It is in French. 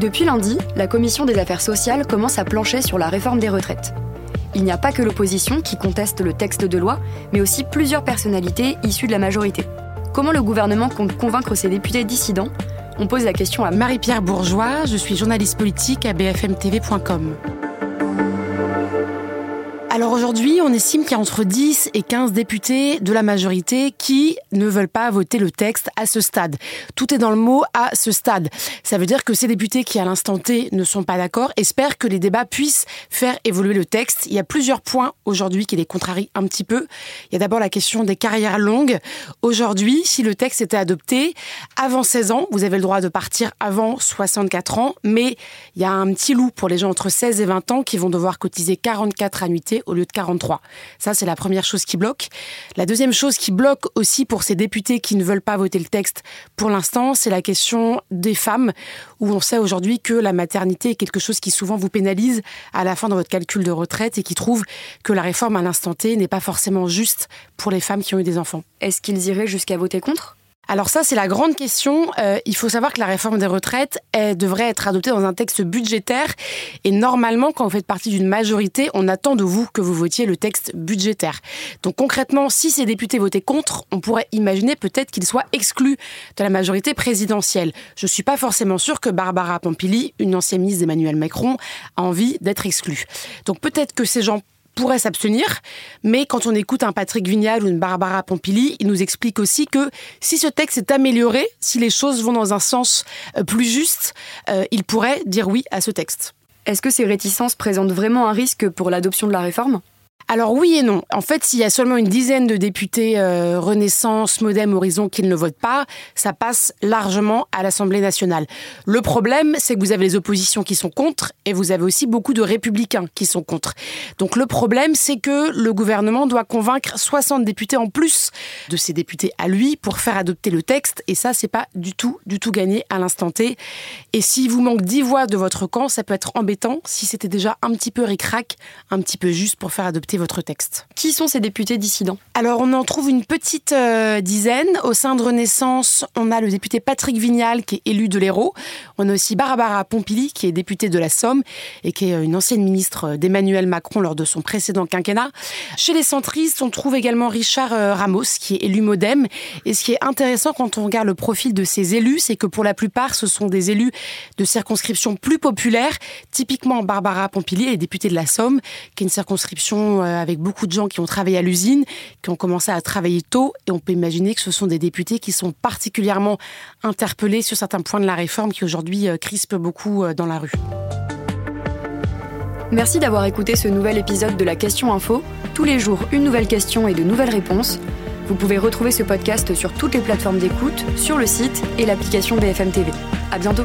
Depuis lundi, la Commission des affaires sociales commence à plancher sur la réforme des retraites. Il n'y a pas que l'opposition qui conteste le texte de loi, mais aussi plusieurs personnalités issues de la majorité. Comment le gouvernement compte convaincre ses députés dissidents? On pose la question à Marie-Pierre Bourgeois, je suis journaliste politique à bfmtv.com. Alors aujourd'hui, on estime qu'il y a entre 10 et 15 députés de la majorité qui ne veulent pas voter le texte à ce stade. Tout est dans le mot à ce stade. Ça veut dire que ces députés qui à l'instant T ne sont pas d'accord espèrent que les débats puissent faire évoluer le texte. Il y a plusieurs points aujourd'hui qui les contrarient un petit peu. Il y a d'abord la question des carrières longues. Aujourd'hui, si le texte était adopté avant 16 ans, vous avez le droit de partir avant 64 ans, mais il y a un petit loup pour les gens entre 16 et 20 ans qui vont devoir cotiser 44 annuités au lieu de 43. Ça, c'est la première chose qui bloque. La deuxième chose qui bloque aussi pour ces députés qui ne veulent pas voter le texte pour l'instant, c'est la question des femmes, où on sait aujourd'hui que la maternité est quelque chose qui souvent vous pénalise à la fin de votre calcul de retraite et qui trouve que la réforme à l'instant T n'est pas forcément juste pour les femmes qui ont eu des enfants. Est-ce qu'ils iraient jusqu'à voter contre? Alors ça, c'est la grande question. Euh, il faut savoir que la réforme des retraites devrait être adoptée dans un texte budgétaire. Et normalement, quand vous faites partie d'une majorité, on attend de vous que vous votiez le texte budgétaire. Donc concrètement, si ces députés votaient contre, on pourrait imaginer peut-être qu'ils soient exclus de la majorité présidentielle. Je ne suis pas forcément sûre que Barbara Pompili, une ancienne ministre d'Emmanuel Macron, a envie d'être exclue. Donc peut-être que ces gens pourrait s'abstenir, mais quand on écoute un Patrick Vignal ou une Barbara Pompili, il nous explique aussi que si ce texte est amélioré, si les choses vont dans un sens euh, plus juste, euh, il pourrait dire oui à ce texte. Est-ce que ces réticences présentent vraiment un risque pour l'adoption de la réforme? Alors oui et non. En fait, s'il y a seulement une dizaine de députés euh, Renaissance, Modem, Horizon qui ne votent pas, ça passe largement à l'Assemblée nationale. Le problème, c'est que vous avez les oppositions qui sont contre et vous avez aussi beaucoup de républicains qui sont contre. Donc le problème, c'est que le gouvernement doit convaincre 60 députés en plus de ses députés à lui pour faire adopter le texte et ça, c'est pas du tout, du tout gagné à l'instant T. Et s'il vous manque 10 voix de votre camp, ça peut être embêtant si c'était déjà un petit peu ricrac, un petit peu juste pour faire adopter votre texte. Qui sont ces députés dissidents? Alors, on en trouve une petite euh, dizaine. Au sein de Renaissance, on a le député Patrick Vignal, qui est élu de l'Hérault. On a aussi Barbara Pompili, qui est députée de la Somme et qui est euh, une ancienne ministre d'Emmanuel Macron lors de son précédent quinquennat. Chez les centristes, on trouve également Richard euh, Ramos, qui est élu Modem. Et ce qui est intéressant quand on regarde le profil de ces élus, c'est que pour la plupart, ce sont des élus de circonscriptions plus populaires. Typiquement, Barbara Pompili est députée de la Somme, qui est une circonscription euh, avec beaucoup de gens qui ont travaillé à l'usine, qui ont commencé à travailler tôt, et on peut imaginer que ce sont des députés qui sont particulièrement interpellés sur certains points de la réforme qui aujourd'hui euh, crispent beaucoup euh, dans la rue. Merci d'avoir écouté ce nouvel épisode de la Question Info. Tous les jours, une nouvelle question et de nouvelles réponses. Vous pouvez retrouver ce podcast sur toutes les plateformes d'écoute, sur le site et l'application BFM TV. À bientôt!